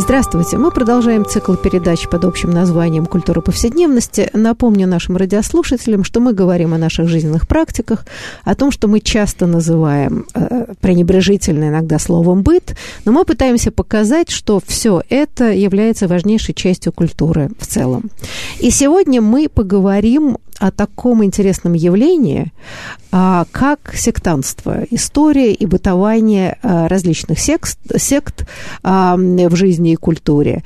Здравствуйте. Мы продолжаем цикл передач под общим названием «Культура повседневности». Напомню нашим радиослушателям, что мы говорим о наших жизненных практиках, о том, что мы часто называем э, пренебрежительно иногда словом «быт», но мы пытаемся показать, что все это является важнейшей частью культуры в целом. И сегодня мы поговорим о таком интересном явлении, а, как сектантство, история и бытование а, различных сект, сект а, в жизни и культуре,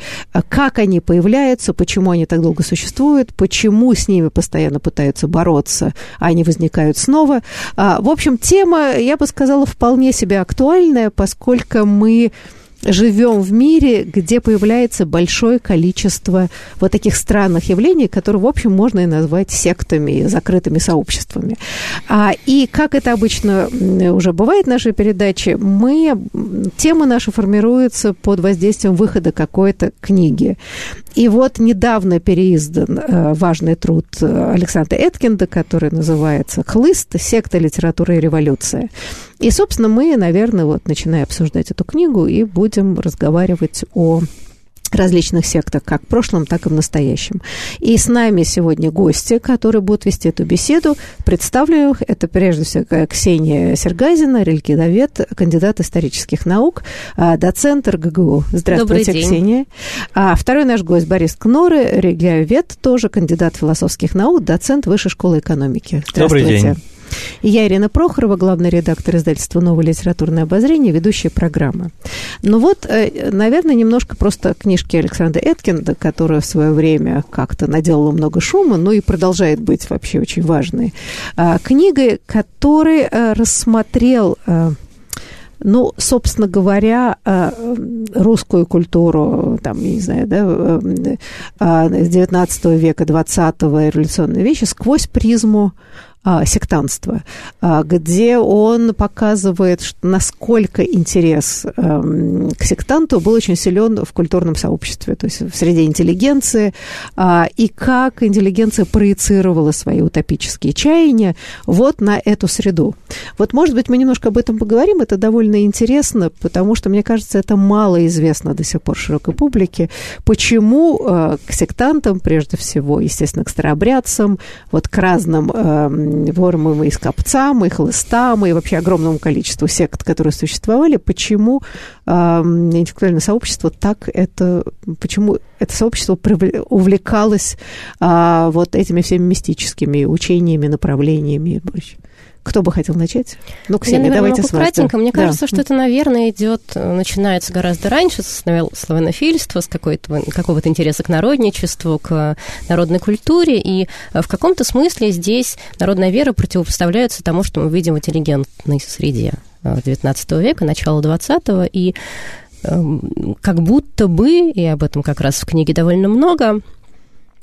как они появляются, почему они так долго существуют, почему с ними постоянно пытаются бороться, а они возникают снова. В общем, тема, я бы сказала, вполне себе актуальная, поскольку мы живем в мире, где появляется большое количество вот таких странных явлений, которые, в общем, можно и назвать сектами, закрытыми сообществами. А, и как это обычно уже бывает в нашей передаче, мы, темы наши формируются под воздействием выхода какой-то книги. И вот недавно переиздан э, важный труд э, Александра Эткинда, который называется «Хлыст. Секта, литература и революция». И, собственно, мы, наверное, вот начиная обсуждать эту книгу и будем разговаривать о различных сектах, как в прошлом, так и в настоящем. И с нами сегодня гости, которые будут вести эту беседу. Представлю их. Это прежде всего Ксения Сергазина, религиовед, кандидат исторических наук, а, доцент РГГУ. Здравствуйте, Ксения. А второй наш гость Борис Кноры, религиовед, тоже кандидат философских наук, доцент Высшей школы экономики. Здравствуйте. Добрый день. Я, Ирина Прохорова, главный редактор издательства «Новое литературное обозрение», ведущая программы. Ну вот, э, наверное, немножко просто книжки Александра Эткинда, которая в свое время как-то наделала много шума, но и продолжает быть вообще очень важной. А, книгой, который э, рассмотрел э, ну, собственно говоря, русскую культуру, там, я не знаю, да, с 19 века, 20-го, революционные вещи сквозь призму а, сектантства, а, где он показывает, насколько интерес эм, к сектанту был очень силен в культурном сообществе, то есть в среде интеллигенции, а, и как интеллигенция проецировала свои утопические чаяния вот на эту среду. Вот, может быть, мы немножко об этом поговорим, это довольно интересно, потому что, мне кажется, это мало известно до сих пор широкой публике, почему э, к сектантам, прежде всего, естественно, к старообрядцам, вот к разным эм, формам и скопцам, и хлыстам, и вообще огромному количеству сект, которые существовали, почему э, интеллектуальное сообщество так это, почему это сообщество увлекалось э, вот этими всеми мистическими учениями, направлениями и прочее. Кто бы хотел начать? Ну, Ксения, Я, наверное, давайте могу с вас. Кратенько. Мне да. кажется, что это, наверное, идет, начинается гораздо раньше, с славянофильства, с какой-то, какого-то интереса к народничеству, к народной культуре. И в каком-то смысле здесь народная вера противопоставляется тому, что мы видим в интеллигентной среде XIX э, века, начала XX. И эм, как будто бы, и об этом как раз в книге довольно много,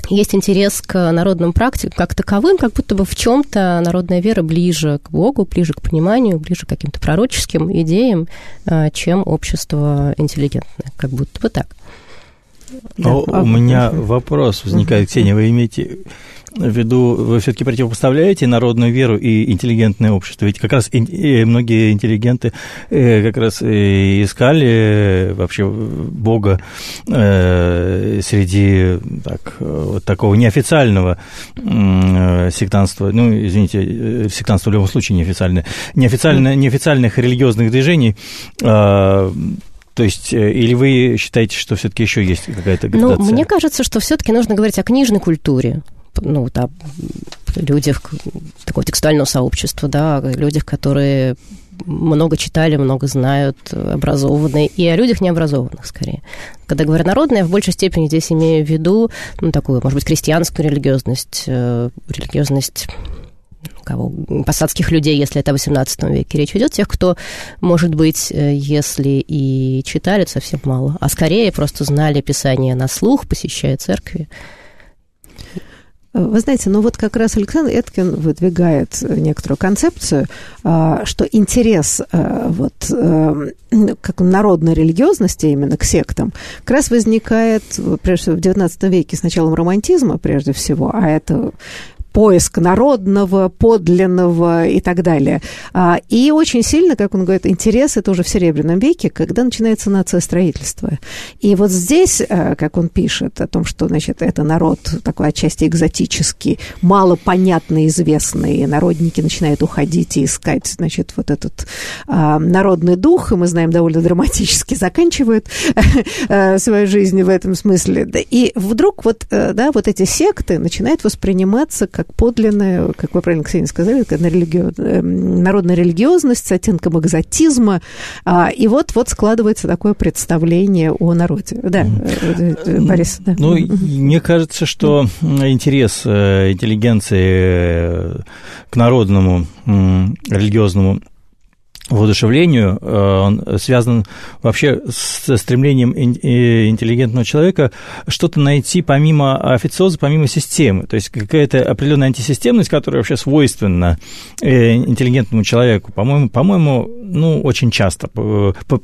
есть интерес к народным практикам как таковым, как будто бы в чем-то народная вера ближе к Богу, ближе к пониманию, ближе к каким-то пророческим идеям, э, чем общество интеллигентное, как будто бы так. Да. А у меня вопрос возникает, Ксения, вы имеете ввиду, вы все-таки противопоставляете народную веру и интеллигентное общество? Ведь как раз многие интеллигенты э, как раз искали э, вообще Бога э, среди так, вот такого неофициального сектанства, ну, извините, сектанство в любом случае неофициальное, неофициально, неофициальных религиозных движений, а, то есть, или вы считаете, что все-таки еще есть какая-то ну, градация? Ну, мне кажется, что все-таки нужно говорить о книжной культуре ну, да, людях такого текстуального сообщества, да, людях, которые много читали, много знают, образованные, и о людях необразованных, скорее. Когда говорю народная, я в большей степени здесь имею в виду, ну, такую, может быть, крестьянскую религиозность, э, религиозность кого, посадских людей, если это в XVIII веке речь идет, тех, кто, может быть, э, если и читали, совсем мало, а скорее просто знали Писание на слух, посещая церкви, Вы знаете, ну вот как раз Александр Эткин выдвигает некоторую концепцию, а, что интерес а, вот э, как народной религиозности именно к сектам как раз возникает прежде всего в XIX веке с началом романтизма прежде всего, а это поиск народного, подлинного и так далее. А, и очень сильно, как он говорит, интерес это уже в Серебряном веке, когда начинается нация строительства. И вот здесь, э, как он пишет о том, что, значит, это народ такой отчасти экзотический, мало понятный, известный, народники начинают уходить и искать, значит, вот этот а, народный дух, и мы знаем, довольно драматически заканчивают свою жизнь в этом смысле. И вдруг вот, э, да, вот эти секты начинают восприниматься как подлинная, как вы правильно, Ксения, сказали, как религи... Эм, народная религиозность с оттенком экзотизма. А, и вот, вот складывается такое представление о народе. Да, э, э, Борис. Да. Ну, мне кажется, что интерес э, интеллигенции к народному религиозному воодушевлению, э, он связан вообще с стремлением интеллигентного человека что-то найти помимо официоза, помимо системы. То есть какая-то определенная антисистемность, которая вообще свойственна э, интеллигентному человеку, по-моему, по-моему, ну, очень часто,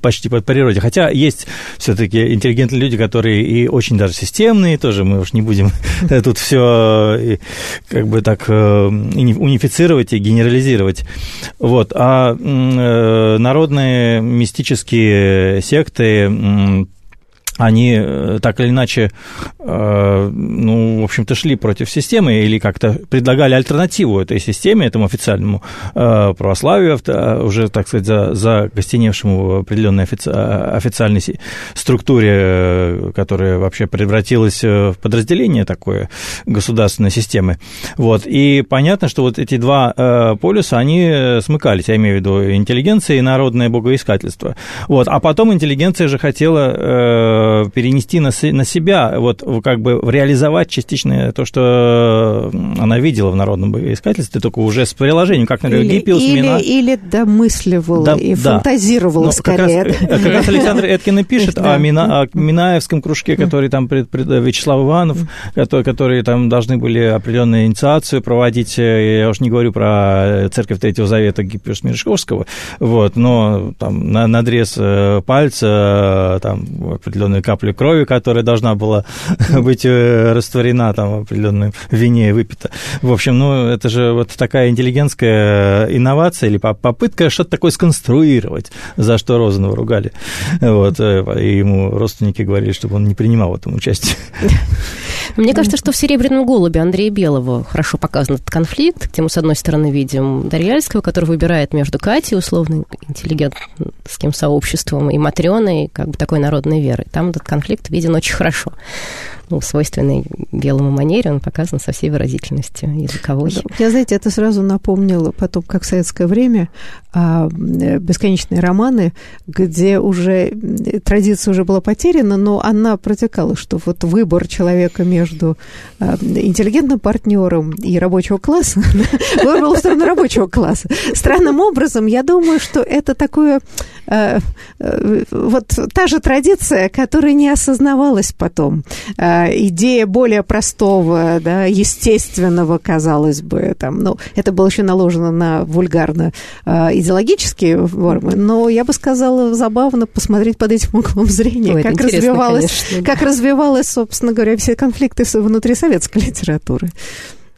почти по природе. Хотя есть все-таки интеллигентные люди, которые и очень даже системные, тоже мы уж не будем тут все как бы так э, унифицировать и генерализировать. Вот. А Э, народные мистические секты они э, так или иначе, э, ну, в общем-то, шли против системы или как-то предлагали альтернативу этой системе, этому официальному э, православию, уже, так сказать, за, за в определенной офици, официальной структуре, которая вообще превратилась в подразделение такое государственной системы. Вот. И понятно, что вот эти два полюса, они смыкались, я имею в виду интеллигенция и народное богоискательство. Вот. А потом интеллигенция же хотела перенести на, на себя, вот как бы реализовать частично то, что она видела в народном искательстве, только уже с приложением, как, например, или, Гиппиус, или, Мина... или домысливала да, и да. фантазировала ну, скорее. Как раз, как раз Александр Эткин и пишет о, Мина, о Минаевском кружке, который там пред, пред, Вячеслав Иванов, который, которые там должны были определенную инициацию проводить, э, я уж не говорю про церковь Третьего Завета Гиппиус Мережковского, вот, но там на, надрез э, пальца, там определенный определенную каплю крови, которая должна была быть э, растворена там в определенной вине и выпита. В общем, ну, это же вот такая интеллигентская инновация или попытка что-то такое сконструировать, за что Розанова ругали. Вот, э, и ему родственники говорили, чтобы он не принимал в этом участие. Мне кажется, что в «Серебряном голубе» Андрея Белого хорошо показан этот конфликт, где мы, с одной стороны, видим Дарьяльского, который выбирает между Катей, условно интеллигентским сообществом, и Матрёной, как бы такой народной верой. Там этот конфликт виден очень хорошо ну, свойственной белому манере, он показан со всей выразительностью языковой. Я, знаете, это сразу напомнило потом, как в советское время, а, бесконечные романы, где уже традиция уже была потеряна, но она протекала, что вот выбор человека между а, интеллигентным партнером и рабочего класса выбрал в сторону рабочего класса. Странным образом, я думаю, что это такое а, вот та же традиция, которая не осознавалась потом идея более простого, да, естественного, казалось бы, там, ну, это было еще наложено на вульгарно э, идеологические формы, но я бы сказала, забавно посмотреть под этим углом зрения, Ой, как развивалась, конечно, как развивалась, собственно говоря, все конфликты внутри советской литературы.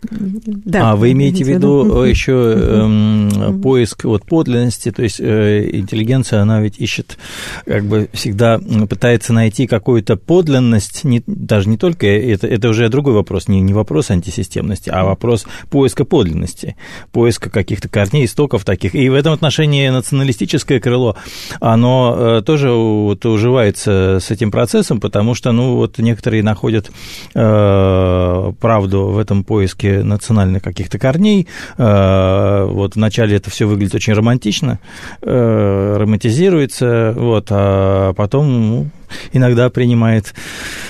Да, а вы имеете в виду э, еще эм, поиск вот, подлинности, то есть э, интеллигенция, она ведь ищет, как бы всегда пытается найти какую-то подлинность, не, даже не только, это, это уже другой вопрос, не, не вопрос антисистемности, а вопрос поиска подлинности, поиска каких-то корней, истоков таких. И в этом отношении националистическое крыло, оно э, тоже вот, уживается с этим процессом, потому что, ну, вот некоторые находят э, правду в этом поиске поиске национальных каких-то корней. Э, вот вначале это все выглядит очень романтично, э, романтизируется, вот, а потом ну, иногда принимает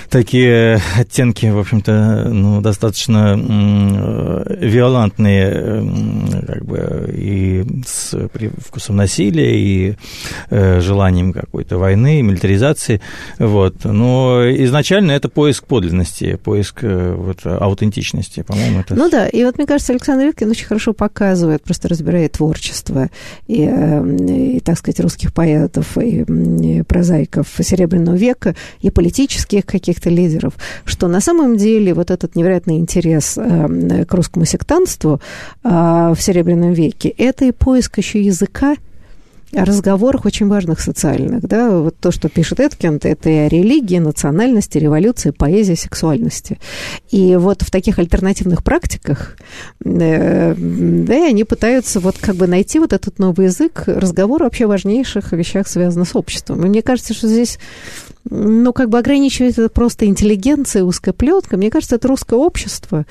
такие оттенки, в общем-то, ну, достаточно виолантные, как бы, и с привкусом насилия, и э, желанием какой-то войны, милитаризации, вот. Но изначально это поиск подлинности, поиск э, вот, аутентичности, по-моему. Это... Ну да, и вот мне кажется, Александр Виткин очень хорошо показывает, просто разбирает творчество и, и так сказать, русских поэтов, и прозаиков Серебряного века, и политических каких-то лидеров, что на самом деле вот этот невероятный интерес э, к русскому сектантству э, в Серебряном веке, это и поиск еще языка, о разговорах очень важных социальных, да, вот то, что пишет Эткинд, это и о религии, национальности, революции, поэзии, сексуальности. И вот в таких альтернативных практиках, э, да, и они пытаются вот как бы найти вот этот новый язык, разговор вообще важнейших вещах, связанных с обществом. И мне кажется, что здесь ну, как бы ограничивать это просто интеллигенция, узкая плетка. Мне кажется, это русское общество.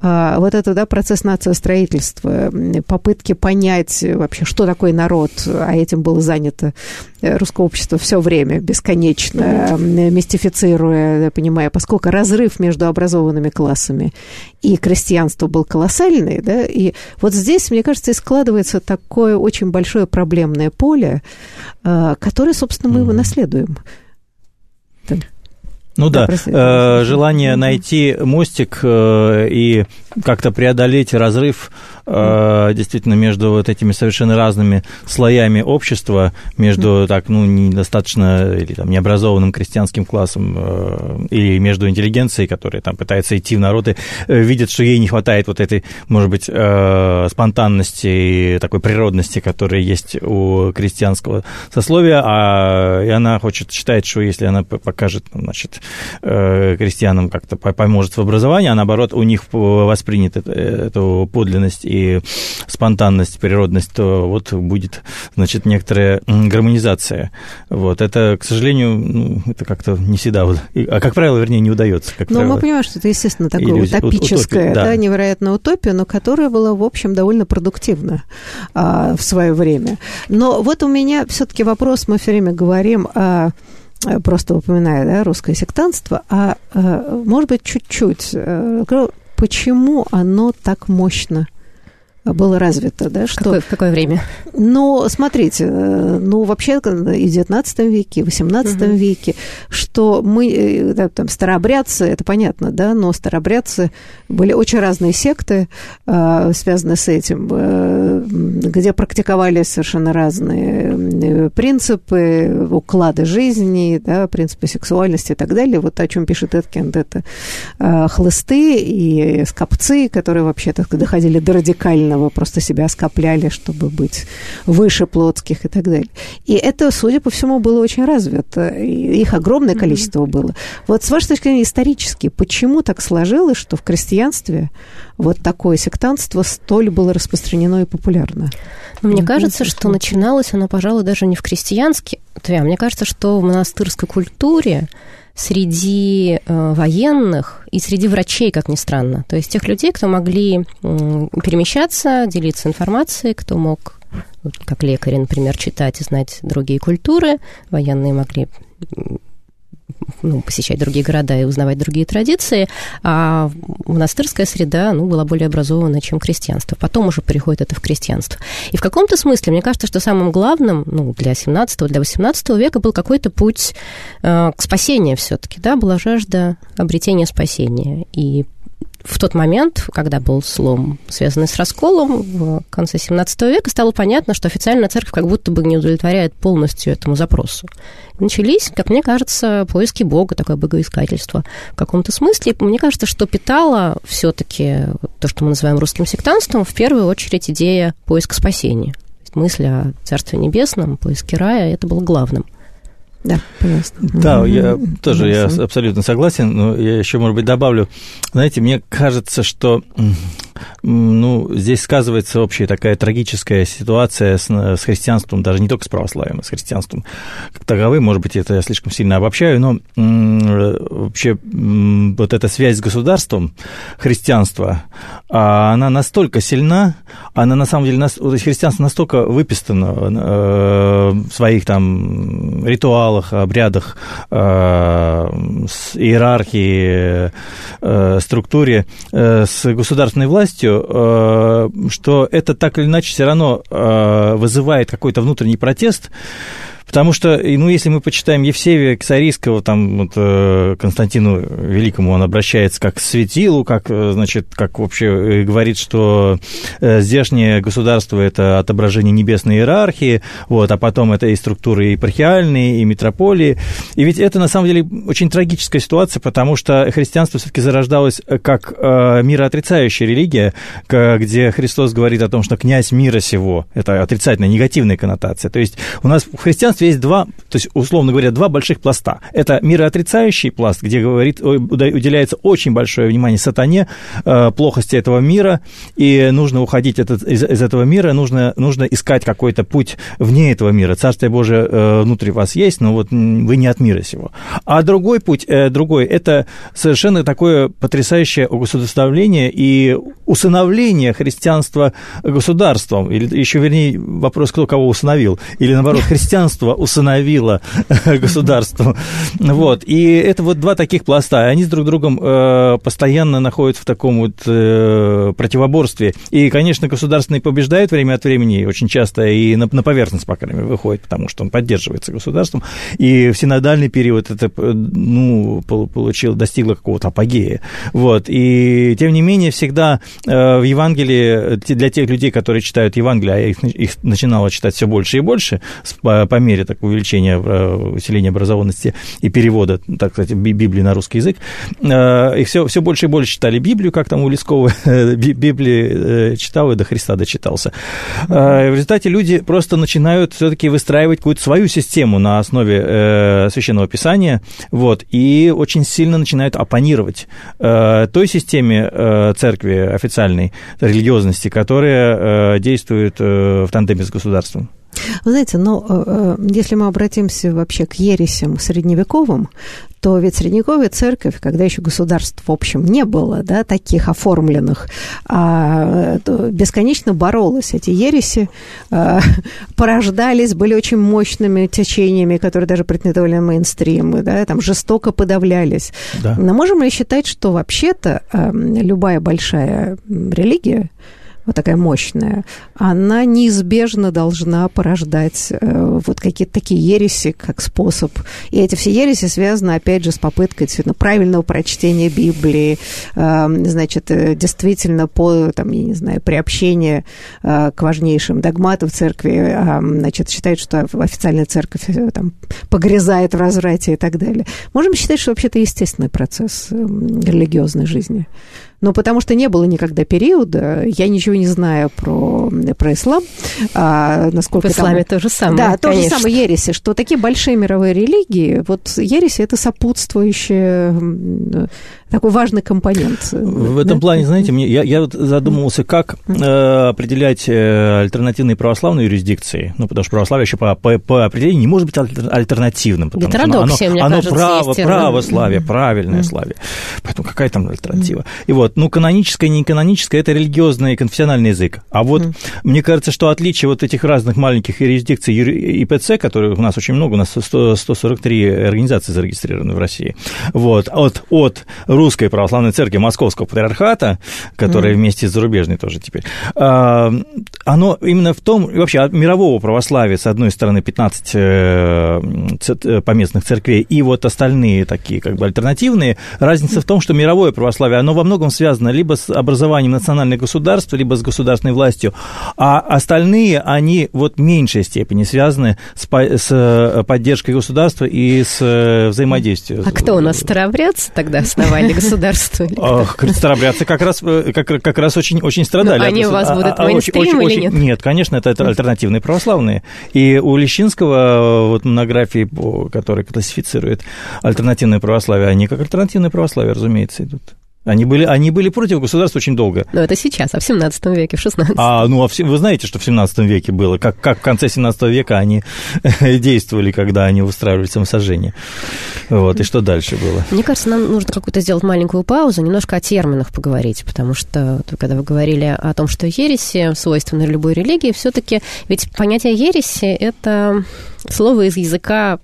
А, вот это, да, процесс нациостроительства, попытки понять вообще, что такое народ, а этим было занято э, русское общество все время, бесконечно, мистифицируя, понимая, поскольку разрыв между образованными классами и крестьянство был колоссальный, да, и вот здесь, мне кажется, и складывается такое очень большое проблемное поле, а, которое, собственно, мы его наследуем. Ну да, да э, желание найти мостик э, и как-то преодолеть разрыв действительно между вот этими совершенно разными слоями общества, между так, ну, недостаточно или там необразованным крестьянским классом э, или между интеллигенцией, которая там пытается идти в народы, э, видит, что ей не хватает вот этой, может быть, э, спонтанности и такой природности, которая есть у крестьянского сословия, а и она хочет, считает, что если она покажет, значит, э, крестьянам как-то поможет в образовании, а наоборот, у них воспринят эту подлинность и спонтанность, природность, то вот будет, значит, некоторая гармонизация. Вот. Это, к сожалению, ну, это как-то не всегда, вот, а, как правило, вернее, не удается. Как но правило, мы понимаем, что это, естественно, такое иллюзия, утопическое, утопия, да. да, невероятная утопия, но которая была, в общем, довольно продуктивна а, в свое время. Но вот у меня все-таки вопрос, мы все время говорим о просто упоминая да, русское сектантство, а, а может быть чуть-чуть, э, почему оно так мощно было развито, да, что... Какое, в какое время? Ну, смотрите, э, ну, вообще и в XIX веке, и в XVIII угу. веке, что мы, э, да, там, старообрядцы, это понятно, да, но старообрядцы были очень разные секты, э, связанные с этим, где практиковались совершенно разные принципы, уклады жизни, да, принципы сексуальности и так далее. Вот о чем пишет Эткинд, это хлысты и скопцы, которые вообще так доходили до радикального сильного, просто себя скопляли, чтобы быть выше плотских и так далее. И это, судя по всему, было очень развито. Их огромное количество mm-hmm. было. Вот с вашей точки зрения исторически, почему так сложилось, что в крестьянстве вот такое сектантство столь было распространено и популярно? Ну, мне кажется, что начиналось оно, пожалуй, даже не в крестьянске. Твя, мне кажется, что в монастырской культуре среди э, военных и среди врачей, как ни странно. То есть тех людей, кто могли перемещаться, делиться информацией, кто мог, как лекари, например, читать и знать другие культуры, военные могли ну, посещать другие города и узнавать другие традиции, а монастырская среда ну, была более образована, чем крестьянство. Потом уже переходит это в крестьянство. И в каком-то смысле, мне кажется, что самым главным ну, для 17 для 18 века был какой-то путь э, к спасению все-таки, да, была жажда обретения спасения. И в тот момент, когда был слом, связанный с расколом в конце 17 века, стало понятно, что официальная церковь как будто бы не удовлетворяет полностью этому запросу. Начались, как мне кажется, поиски Бога, такое богоискательство в каком-то смысле. Мне кажется, что питала все-таки то, что мы называем русским сектантством, в первую очередь идея поиска спасения. Мысль о Царстве Небесном, поиске рая, это было главным. Да, пожалуйста. Да, я тоже я абсолютно согласен, но я еще, может быть, добавлю. Знаете, мне кажется, что ну, здесь сказывается общая такая трагическая ситуация с, с христианством, даже не только с православием, а с христианством как таковым. Может быть, это я слишком сильно обобщаю, но вообще вот эта связь с государством христианства, а, она настолько сильна, она на самом деле, христианство настолько выписано э, в своих там ритуалах, обрядах, э, иерархии, э, структуре с государственной властью, что это так или иначе все равно вызывает какой-то внутренний протест, Потому что, ну, если мы почитаем Евсевия Ксарийского, там вот, э, Константину Великому он обращается как к светилу, как, э, значит, как вообще говорит, что э, здешнее государство – это отображение небесной иерархии, вот, а потом это и структуры епархиальные, и метрополии. И ведь это, на самом деле, очень трагическая ситуация, потому что христианство все-таки зарождалось как мироотрицающая религия, где Христос говорит о том, что князь мира сего – это отрицательная, негативная коннотация. То есть у нас в христианстве есть два, то есть, условно говоря, два больших пласта. Это мироотрицающий пласт, где говорит, уделяется очень большое внимание сатане, э, плохости этого мира, и нужно уходить из, из этого мира, нужно, нужно искать какой-то путь вне этого мира. Царствие Божие э, внутри вас есть, но вот вы не от мира сего. А другой путь, э, другой, это совершенно такое потрясающее государствовление и усыновление христианства государством, или еще вернее вопрос, кто кого усыновил, или наоборот, христианство государство усыновило государство. Вот. И это вот два таких пласта. Они с друг другом э, постоянно находятся в таком вот э, противоборстве. И, конечно, государственный побеждает время от времени, очень часто и на, поверхность, по крайней мере, выходит, потому что он поддерживается государством. И в синодальный период это ну, получил, достигло какого-то апогея. Вот. И, тем не менее, всегда э, в Евангелии, для тех людей, которые читают Евангелие, а их, их начинало читать все больше и больше по, по мере так, увеличения, э, усиления образованности и перевода, так сказать, Библии на русский язык, э, их все, все больше и больше читали Библию, как там у Лескова Библии э, читал и до Христа дочитался. В результате люди просто начинают все-таки выстраивать какую-то свою систему на основе Священного Писания, вот, и очень сильно начинают оппонировать той системе церкви официальной, религиозности, которая действует в тандеме с государством. Вы знаете, но э, э, если мы обратимся вообще к ересям средневековым, то ведь средневековая церковь, когда еще государств в общем не было, да, таких оформленных, а, бесконечно боролась. Эти ереси а, порождались, были очень мощными течениями, которые даже претендовали на мейнстрим, да, там жестоко подавлялись. Да. Но можем ли считать, что вообще-то а, любая большая религия, вот такая мощная, она неизбежно должна порождать э, вот какие-то такие ереси, как способ. И эти все ереси связаны, опять же, с попыткой действительно правильного прочтения Библии, э, значит, действительно по, там, я не знаю, приобщение э, к важнейшим догматам церкви, э, значит, считает, что официальная церковь э, там, погрязает в разврате и так далее. Можем считать, что вообще-то естественный процесс э, религиозной жизни. Но потому что не было никогда периода, я ничего не знаю про, про ислам. А, насколько В исламе там... то же самое, Да, то же самое ереси, что такие большие мировые религии, вот ереси – это сопутствующие такой важный компонент. В этом да? плане, знаете, мне, я, я вот задумывался, как э, определять э, альтернативные православные юрисдикции. Ну, потому что православие еще по, по, по определению не может быть альтернативным. Потому Гетеродоксия, что оно, оно, оно право, православие, правильное mm. славие. Поэтому какая там альтернатива? И вот, ну, каноническое и неканоническое – это религиозный и конфессиональный язык. А вот мне кажется, что отличие вот этих разных маленьких юрисдикций ИПЦ, которые у нас очень много, у нас 100, 143 организации зарегистрированы в России, вот, от, от Русской Православной Церкви Московского Патриархата, которая mm. вместе с зарубежной тоже теперь, а, оно именно в том, вообще от мирового православия, с одной стороны, 15 э, э, поместных церквей, и вот остальные такие как бы альтернативные, разница в том, что мировое православие, оно во многом связано либо с образованием национальных государств, либо с государственной властью, а остальные, они вот в меньшей степени связаны с, с э, поддержкой государства и с взаимодействием. А кто у нас старообрядцы тогда основали для государства? Старообрядцы как раз, э, как, как раз очень, очень страдали. Но они у вас будут а, а, мейнстрим или нет? Нет, конечно, это, это альтернативные православные. И у Лещинского вот монографии, которые классифицируют альтернативное православие, они как альтернативное православие, разумеется, идут. Они были, они были против государства очень долго. Но это сейчас, а в 17 веке, в 16 А, ну, а в, вы знаете, что в 17 веке было? Как, как в конце 17 века они действовали, когда они устраивали самосожжение? Вот, и что дальше было? Мне кажется, нам нужно какую-то сделать маленькую паузу, немножко о терминах поговорить, потому что, когда вы говорили о том, что ереси свойственны любой религии, все таки ведь понятие ереси – это слово из языка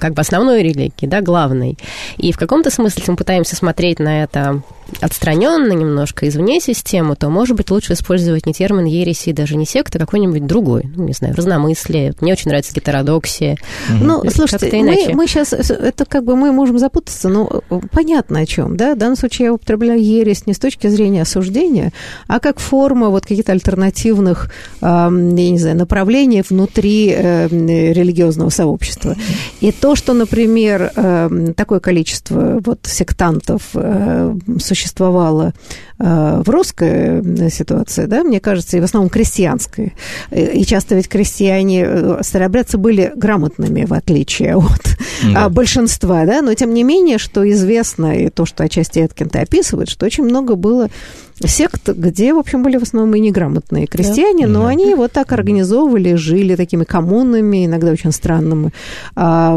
как бы основной религии, да, главной. И в каком-то смысле, мы пытаемся смотреть на это отстраненно немножко извне системы, то, может быть, лучше использовать не термин ереси, даже не секта, а какой-нибудь другой, ну, не знаю, разномыслие. Мне очень нравится гетеродоксия. Ну, слушайте, мы, мы сейчас, это как бы мы можем запутаться, но понятно о чем, да? В данном случае я употребляю ересь не с точки зрения осуждения, а как форма вот каких-то альтернативных, э, я не знаю, направлений внутри э, религиозного сообщества. И то, что, например, э, такое количество вот сектантов э, существовало э, в русской э, ситуации, да, мне кажется, и в основном крестьянской. И часто ведь крестьяне, э, старообрядцы были грамотными, в отличие от да. большинства, да, но тем не менее, что известно, и то, что отчасти Эткин-то описывает, что очень много было сект, где, в общем, были в основном и неграмотные крестьяне, да. но да. они вот так организовывали, жили такими коммунами, иногда очень странными, а,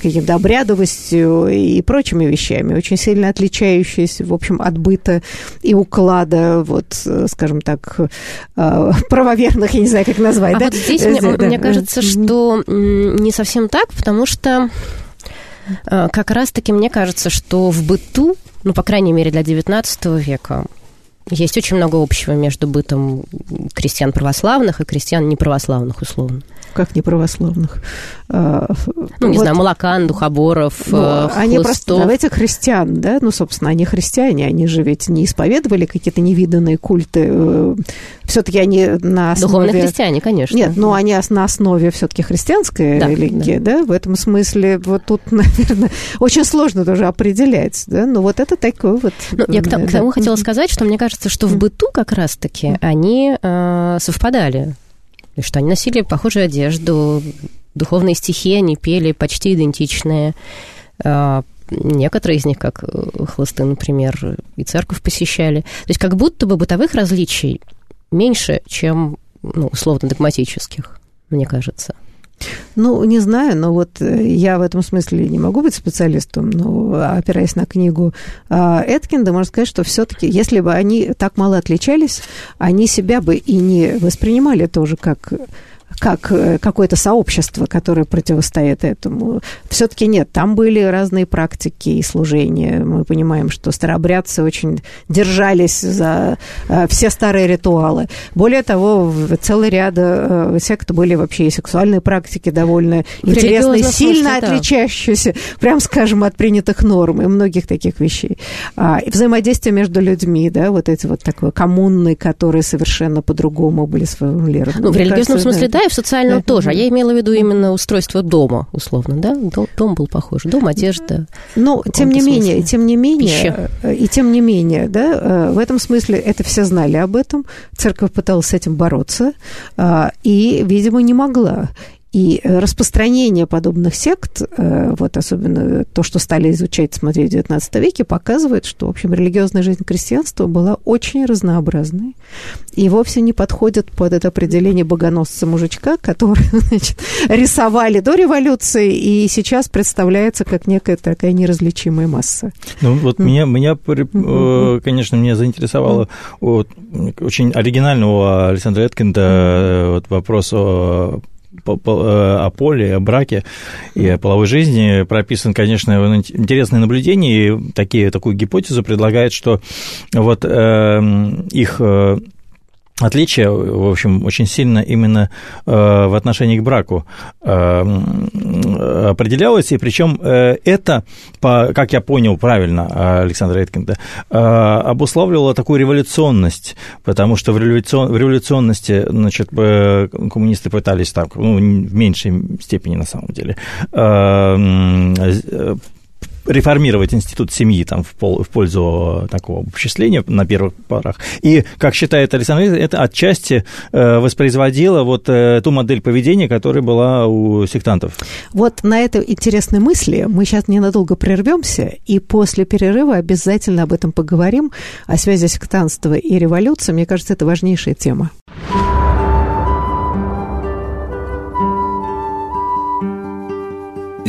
каким-то обрядовостью и прочими вещами, очень сильно отличающиеся, в общем, от быта и уклада, вот, скажем так, а, правоверных, я не знаю, как назвать, а да? вот здесь, мне, да. мне кажется, что не совсем так, потому что а, как раз-таки мне кажется, что в быту, ну, по крайней мере, для XIX века, есть очень много общего между бытом крестьян православных и крестьян неправославных, условно. Как неправославных? А, ну, не вот. знаю, молокан, духоборов, ну, э, Они просто, давайте христиан, да, ну, собственно, они христиане, они же ведь не исповедовали какие-то невиданные культы. Э, все-таки они на основе... Духовные христиане, конечно. Нет, но они на основе все-таки христианской да, религии, да. да, в этом смысле вот тут, наверное, очень сложно тоже определять, да, но вот это такой вот... Ну, я к тому, к тому хотела сказать, что мне кажется, что в быту как раз-таки они э, совпадали и что они носили похожую одежду, духовные стихи они пели почти идентичные. А, некоторые из них, как э, хлысты, например, и церковь посещали. То есть как будто бы бытовых различий меньше, чем ну, условно-догматических, мне кажется. Ну, не знаю, но вот э, я в этом смысле не могу быть специалистом, но опираясь на книгу а, Эткинда, можно сказать, что все-таки, если бы они так мало отличались, они себя бы и не воспринимали тоже как как э, какое-то сообщество, которое противостоит этому. Все-таки нет, там были разные практики и служения. Мы понимаем, что старообрядцы очень держались за э, все старые ритуалы. Более того, целый ряд э, сект были вообще и сексуальные практики довольно интересные, сильно смысле, отличающиеся, прям скажем, от принятых норм и многих таких вещей. А, и взаимодействие между людьми, да, вот эти вот такой коммунные, которые совершенно по-другому были сформулированы. Ну, в религиозном кажется, смысле, да, да в социальном uh-huh. тоже. А я имела в виду именно устройство дома, условно, да? Дом, был похож. Дом, одежда. Но, тем не менее, смысле. тем не менее, Пища. Э, и тем не менее, да, э, в этом смысле это все знали об этом. Церковь пыталась с этим бороться а, и, видимо, не могла. И э, распространение подобных сект, э, вот особенно то, что стали изучать, смотреть в XIX веке, показывает, что, в общем, религиозная жизнь крестьянства была очень разнообразной и вовсе не подходит под это определение богоносца-мужичка, который, значит, рисовали до революции и сейчас представляется как некая такая неразличимая масса. Ну, вот mm. меня, меня, mm-hmm. конечно, меня заинтересовало вот, очень оригинального Александра Эткинда вот, вопрос о Э, о поле, о браке и о половой жизни. Прописан, конечно, интересные наблюдения, и такие, такую гипотезу предлагает, что вот э, их отличие, в общем, очень сильно именно э, в отношении к браку э, определялось, и причем э, это, как я понял правильно Александра Эткинда, обуславливало такую революционность, потому что в, революцион, в революционности значит, коммунисты пытались так, ну, в меньшей степени на самом деле, реформировать институт семьи там, в, пол, в пользу такого обобществления на первых порах. И, как считает Александр это отчасти э, воспроизводило вот э, ту модель поведения, которая была у сектантов. Вот на этой интересной мысли мы сейчас ненадолго прервемся, и после перерыва обязательно об этом поговорим, о связи сектантства и революции. Мне кажется, это важнейшая тема.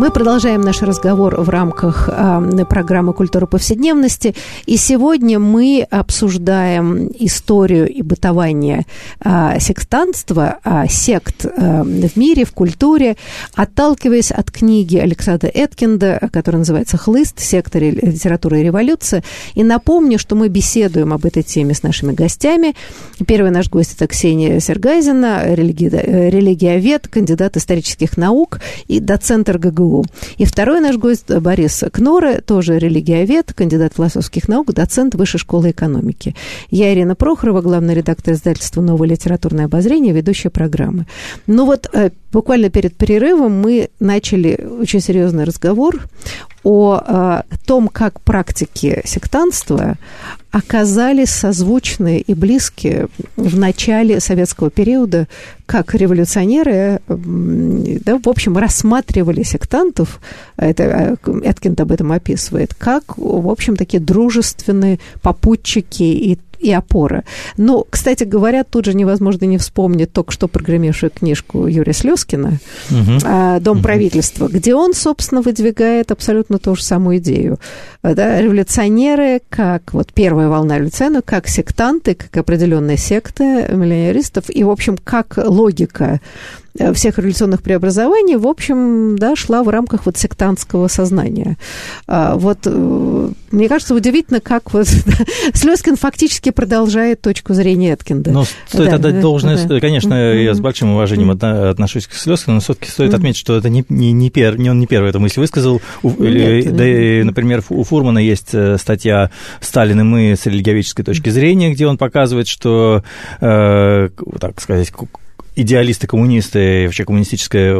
Мы продолжаем наш разговор в рамках э, программы «Культура повседневности». И сегодня мы обсуждаем историю и бытование э, секстанства, э, сект э, в мире, в культуре, отталкиваясь от книги Александра Эткинда, которая называется «Хлыст. Секта литературы и революции». И напомню, что мы беседуем об этой теме с нашими гостями. Первый наш гость – это Ксения Сергазина, религи... религиовед, кандидат исторических наук и доцент РГГУ МГУ. И второй наш гость Борис Кноре, тоже религиовед, кандидат философских наук, доцент Высшей школы экономики. Я Ирина Прохорова, главный редактор издательства «Новое литературное обозрение», ведущая программы. Ну вот э, буквально перед перерывом мы начали очень серьезный разговор о, э, том, как практики сектанства оказались созвучны и близки в начале советского периода, как революционеры, да, в общем, рассматривали сектантов, это э, Эткинд об этом описывает, как, в общем, такие дружественные попутчики и и опора. Но, кстати говоря, тут же невозможно не вспомнить только что программившую книжку Юрия Слезкина угу. «Дом угу. правительства», где он, собственно, выдвигает абсолютно ту же самую идею. Да, революционеры, как вот первая волна революционеров, как сектанты, как определенная секта миллионеристов, и, в общем, как логика всех революционных преобразований, в общем, да, шла в рамках вот сектантского сознания. А, вот э, мне кажется, удивительно, как вот Слезкин фактически продолжает точку зрения Эткинда. Ну, стоит да, отдать должное, да. конечно, mm-hmm. я с большим уважением mm-hmm. отношусь к Слезкину, но все-таки стоит mm-hmm. отметить, что это не, не, не, пер, не он не первый эту мысль высказал. Нет, да, и, например, у Фурмана есть э, статья «Сталин и мы с религиоведческой точки зрения», где он показывает, что, э, так сказать, идеалисты, коммунисты, вообще коммунистическая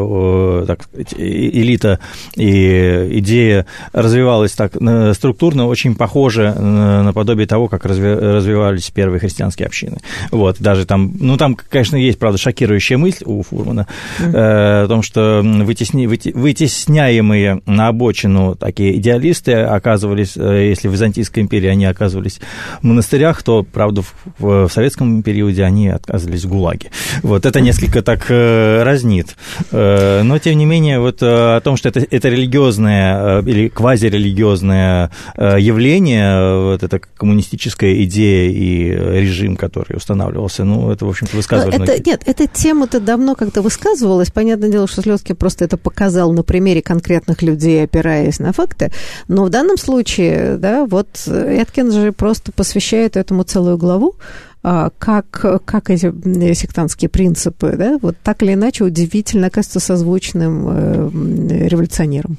так элита и идея развивалась так структурно, очень похоже на подобие того, как развивались первые христианские общины. Вот, даже там, ну, там, конечно, есть, правда, шокирующая мысль у Фурмана mm-hmm. э, о том, что вытесни, вытесняемые на обочину такие идеалисты оказывались, э, если в Византийской империи они оказывались в монастырях, то, правда, в, в советском периоде они оказывались в ГУЛАГе. Вот, это не несколько так э, разнит. Э, но, тем не менее, вот э, о том, что это, это религиозное или квазирелигиозное явление, вот эта коммунистическая идея и режим, который устанавливался, ну, это, в общем-то, высказывалось. Это, нет, эта тема-то давно как-то высказывалась. Понятное дело, что Слезкин просто это показал на примере конкретных людей, опираясь на факты. Но в данном случае, да, вот Эткин же просто посвящает этому целую главу, как, как эти сектантские принципы, да, вот так или иначе удивительно кажется созвучным э, революционерам.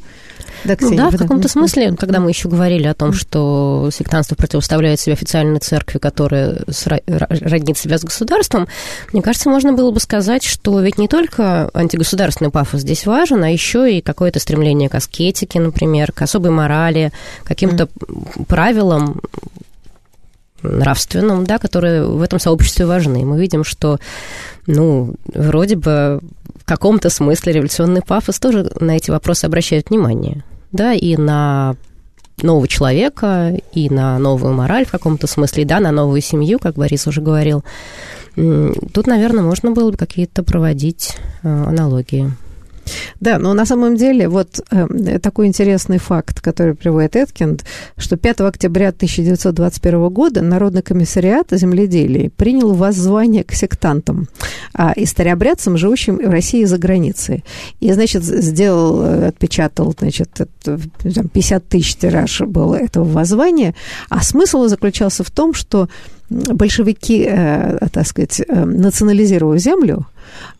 Да, ну, да, в каком-то смысле, когда мы еще говорили о том, что сектантство противоставляет себе официальной церкви, которая роднит себя с государством, мне кажется, можно было бы сказать, что ведь не только антигосударственный пафос здесь важен, а еще и какое-то стремление к аскетике, например, к особой морали, каким-то mm. правилам, нравственным, да, которые в этом сообществе важны. Мы видим, что, ну, вроде бы в каком-то смысле революционный пафос тоже на эти вопросы обращает внимание, да, и на нового человека, и на новую мораль в каком-то смысле, да, на новую семью, как Борис уже говорил. Тут, наверное, можно было бы какие-то проводить э, аналогии. Да, но на самом деле вот э, такой интересный факт, который приводит Эткинд, что 5 октября 1921 года Народный комиссариат земледелия принял воззвание к сектантам, а историобрядцам, живущим в России за границей. И, значит, сделал, э, отпечатал, значит, 50 тысяч тираж было этого воззвания, а смысл заключался в том, что большевики, так сказать, национализировав землю,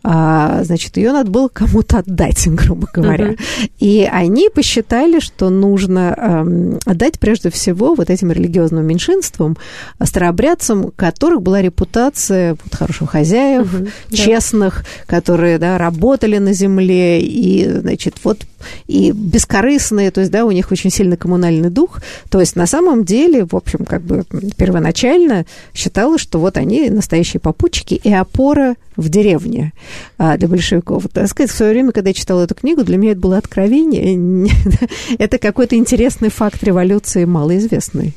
а, значит, ее надо было кому-то отдать, грубо говоря. Uh-huh. И они посчитали, что нужно эм, отдать прежде всего вот этим религиозным меньшинствам, старообрядцам, у которых была репутация вот, хороших хозяев, uh-huh. честных, да. которые да, работали на земле, и, значит, вот и бескорыстные, то есть, да, у них очень сильный коммунальный дух. То есть, на самом деле, в общем, как бы первоначально считалось, что вот они настоящие попутчики и опора в деревне а, для большевиков. Так сказать, в свое время, когда я читала эту книгу, для меня это было откровение. это какой-то интересный факт революции, малоизвестный.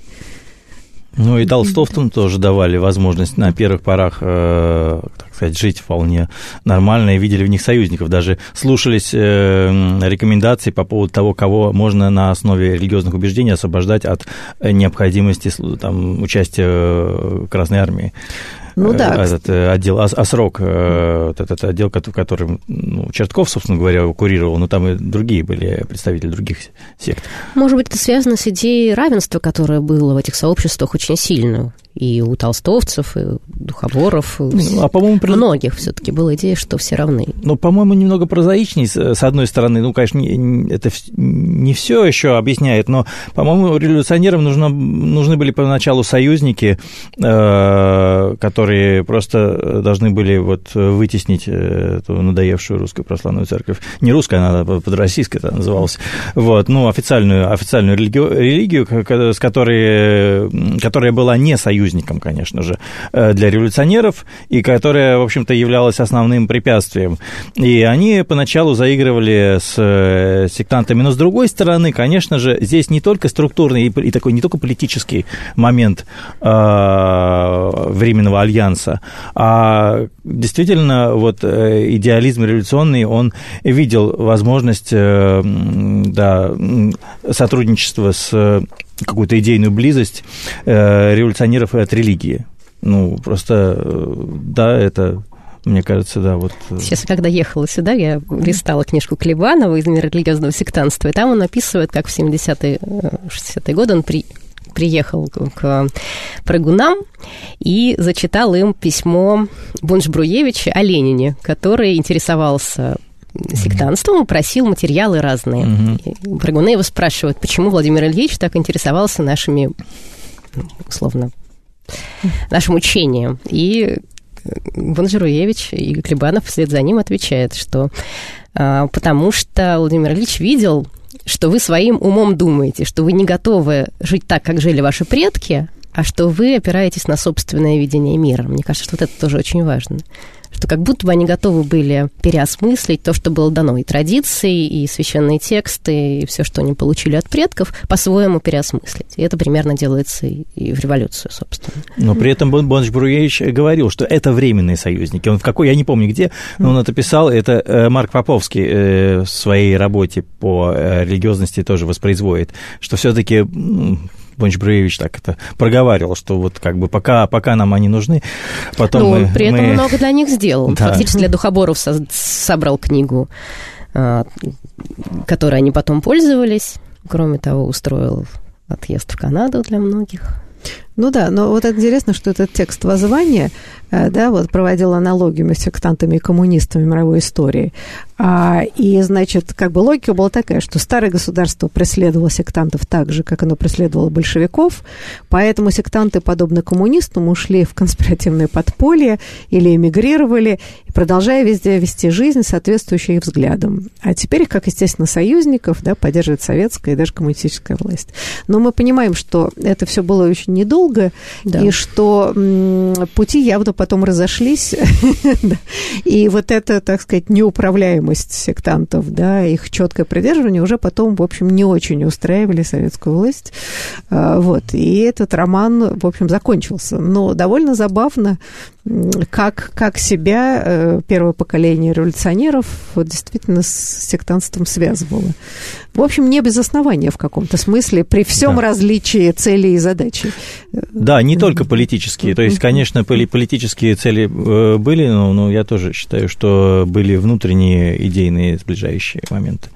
Ну и толстовцам тоже давали возможность на первых порах, э, так сказать, жить вполне нормально и видели в них союзников. Даже слушались э, рекомендации по поводу того, кого можно на основе религиозных убеждений освобождать от необходимости там, участия в Красной Армии. Ну да. Э, этот э, отдел, ОСРОК, э, вот этот отдел, который ну, Чертков, собственно говоря, курировал, но там и другие были представители других сект. Может быть, это связано с идеей равенства, которое было в этих сообществах очень сильно и у толстовцев, и у духоборов, ну, а, по-моему, при... многих все-таки была идея, что все равны. Ну, по-моему, немного прозаичней, с одной стороны, ну, конечно, не, это не все еще объясняет, но, по-моему, революционерам нужно, нужны были поначалу союзники, э, которые просто должны были вот вытеснить эту надоевшую русскую православную церковь. Не русская, она подроссийская это называлась. Вот, ну, официальную, официальную религию, религию, с которой, которая была не союзником союзником, конечно же, э, для революционеров, и которая, в общем-то, являлась основным препятствием. И они поначалу заигрывали с э, сектантами, но с другой стороны, конечно же, здесь не только структурный и такой не только политический момент э, временного альянса, а действительно вот идеализм революционный, он видел возможность да, сотрудничества с какую-то идейную близость э, революционеров от религии. Ну, просто, э, да, это мне кажется, да, вот... Э. Сейчас, когда ехала сюда, я листала книжку Клебанова из мира религиозного сектанства, и там он описывает, как в 70-е, 60-е годы он при, приехал к прыгунам и зачитал им письмо Бунш-Бруевича о Ленине, который интересовался сектантством и просил материалы разные. Угу. Прыгуны его спрашивают, почему Владимир Ильич так интересовался нашими, условно, нашим учением. И Бонжируевич и Клебанов вслед за ним отвечает, что а, потому что Владимир Ильич видел, что вы своим умом думаете, что вы не готовы жить так, как жили ваши предки, а что вы опираетесь на собственное видение мира. Мне кажется, что вот это тоже очень важно что как будто бы они готовы были переосмыслить то, что было дано, и традиции, и священные тексты, и все, что они получили от предков, по-своему переосмыслить. И это примерно делается и в революцию, собственно. Но при этом Бонч Бруевич говорил, что это временные союзники. Он в какой, я не помню где, но он это писал, это э, Марк Поповский э, в своей работе по э, религиозности тоже воспроизводит, что все-таки Бонч Бруевич так это проговаривал, что вот как бы пока, пока нам они нужны, потом ну, мы... при этом мы... много для них сделал. Да. Фактически для духоборов со- собрал книгу, а, которой они потом пользовались. Кроме того, устроил отъезд в Канаду для многих. Ну да, но вот интересно, что этот текст воззвания, э, да, вот проводил аналогию между сектантами и коммунистами мировой истории. А, и, значит, как бы логика была такая, что старое государство преследовало сектантов так же, как оно преследовало большевиков, поэтому сектанты, подобно коммунистам, ушли в конспиративное подполье или эмигрировали, продолжая везде вести жизнь, соответствующую их взглядам. А теперь их, как, естественно, союзников, да, поддерживает советская и даже коммунистическая власть. Но мы понимаем, что это все было очень недолго, долго, да. и что пути явно потом разошлись. и вот эта, так сказать, неуправляемость сектантов, да, их четкое придерживание уже потом, в общем, не очень устраивали советскую власть. А, вот. И этот роман, в общем, закончился. Но довольно забавно, как, как себя э, первое поколение революционеров вот действительно с сектантством связывало. В общем, не без основания в каком-то смысле, при всем да. различии целей и задачи. Да, не только политические. То есть, конечно, политические цели э, были, но, но я тоже считаю, что были внутренние идейные сближающие моменты.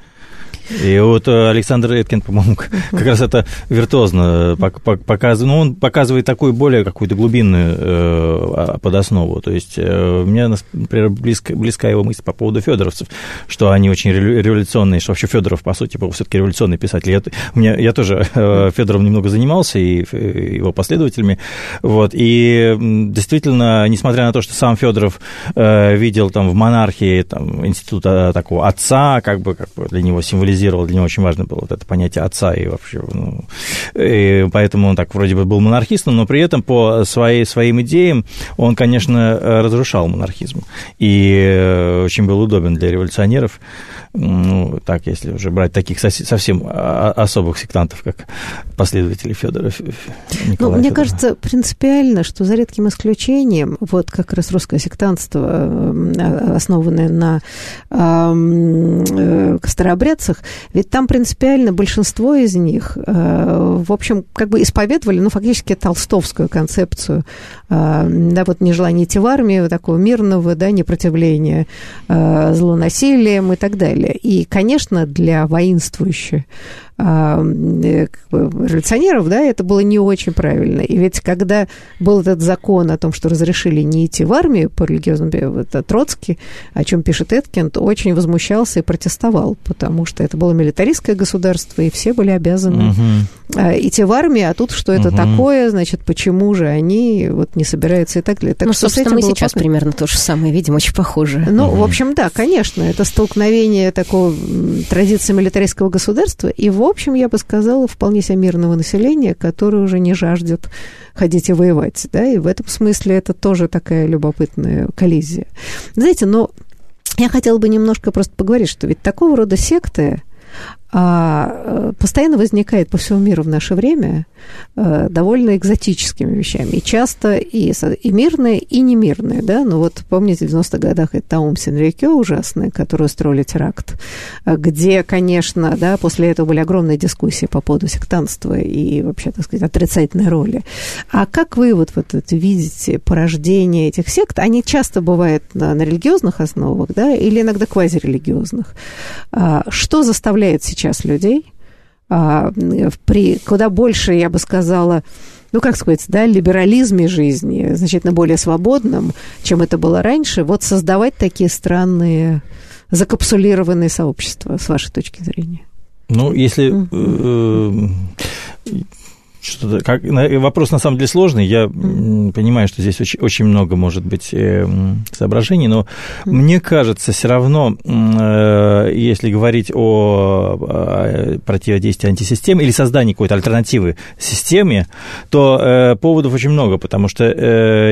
И вот Александр Эткин, по-моему, как раз это виртуозно показывает. Ну, он показывает такую более какую-то глубинную а, подоснову. То есть мне, например, близко, близка его мысль по поводу федоровцев, что они очень революционные, что вообще Федоров, по сути, все-таки революционный писатель. Я, меня, я тоже Федором немного занимался, и его последователями. Вот. И действительно, несмотря на то, что сам Федоров э, видел там в монархии там, института такого отца, как бы, как бы для него символизировал, для него очень важно было вот это понятие отца, и вообще, ну, и поэтому он так вроде бы был монархистом, но при этом по своей, своим идеям он, конечно, разрушал монархизм, и э, очень был удобен для революционеров ну, так, если уже брать таких совсем особых сектантов, как последователи Федора Николая Ну, мне кажется, принципиально, что за редким исключением, вот как раз русское сектантство, э, основанное на э, старообрядцах, ведь там принципиально большинство из них, э, в общем, как бы исповедовали, ну, фактически толстовскую концепцию, да, вот нежелание идти в армию, такого мирного, да, непротивления злонасилием и так далее. И, конечно, для воинствующих э, революционеров, да, это было не очень правильно. И ведь когда был этот закон о том, что разрешили не идти в армию по религиозному, это Троцкий, о чем пишет Эткинд, очень возмущался и протестовал, потому что это было милитаристское государство, и все были обязаны угу. идти в армию, а тут что это угу. такое, значит, почему же они вот не собираются и так далее. Так ну, что собственно, мы сейчас пока... примерно то же самое видим, очень похоже. Ну, угу. в общем, да, конечно, это столкновение такого традиции милитаристского государства и в общем, я бы сказала, вполне себе мирного населения, которое уже не жаждет ходить и воевать. Да? И в этом смысле это тоже такая любопытная коллизия. Знаете, но я хотела бы немножко просто поговорить, что ведь такого рода секты, а, э, постоянно возникает по всему миру в наше время довольно экзотическими вещами. И часто и, и мирные, и немирные. Да? Ну вот помните, в 90-х годах это Таум Синрикё ужасный, который устроили теракт, э, где, конечно, да, после этого были огромные дискуссии по поводу сектанства и вообще, так сказать, отрицательной роли. А как вы вот, вот это видите порождение этих сект? Они часто бывают на, на религиозных основах, да, или иногда квазирелигиозных. А, что заставляет сейчас людей, при куда больше, я бы сказала, ну, как сказать, да, либерализме жизни, значительно более свободном, чем это было раньше, вот создавать такие странные закапсулированные сообщества, с вашей точки зрения? Ну, если mm-hmm что-то как вопрос на самом деле сложный. Я mm. понимаю, что здесь очень, очень много может быть э, соображений, но mm. мне кажется, все равно, э, если говорить о, о противодействии антисистемы или создании какой-то альтернативы системе, то э, поводов очень много, потому что,